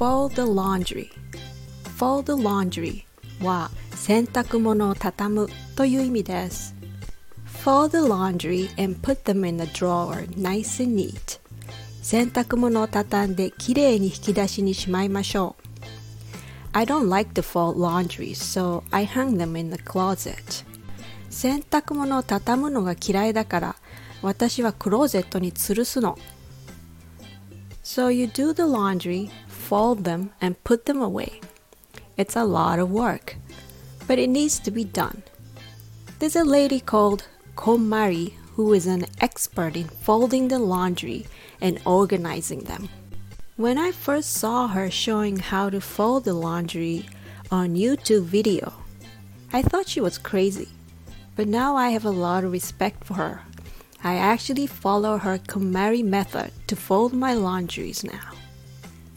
fold the laundry fold the laundry は洗濯物を畳むという意味です fold the laundry and put them in the drawer nice and neat 洗濯物を畳んできれいに引き出しにしまいましょう I don't like to fold laundry so I hung them in the closet 洗濯物を畳むのが嫌いだから私はクローゼットに吊るすの So you do the laundry, fold them, and put them away. It's a lot of work, but it needs to be done. There's a lady called KonMari who is an expert in folding the laundry and organizing them. When I first saw her showing how to fold the laundry on YouTube video, I thought she was crazy. But now I have a lot of respect for her. I actually follow her KonMari method to fold my laundries now.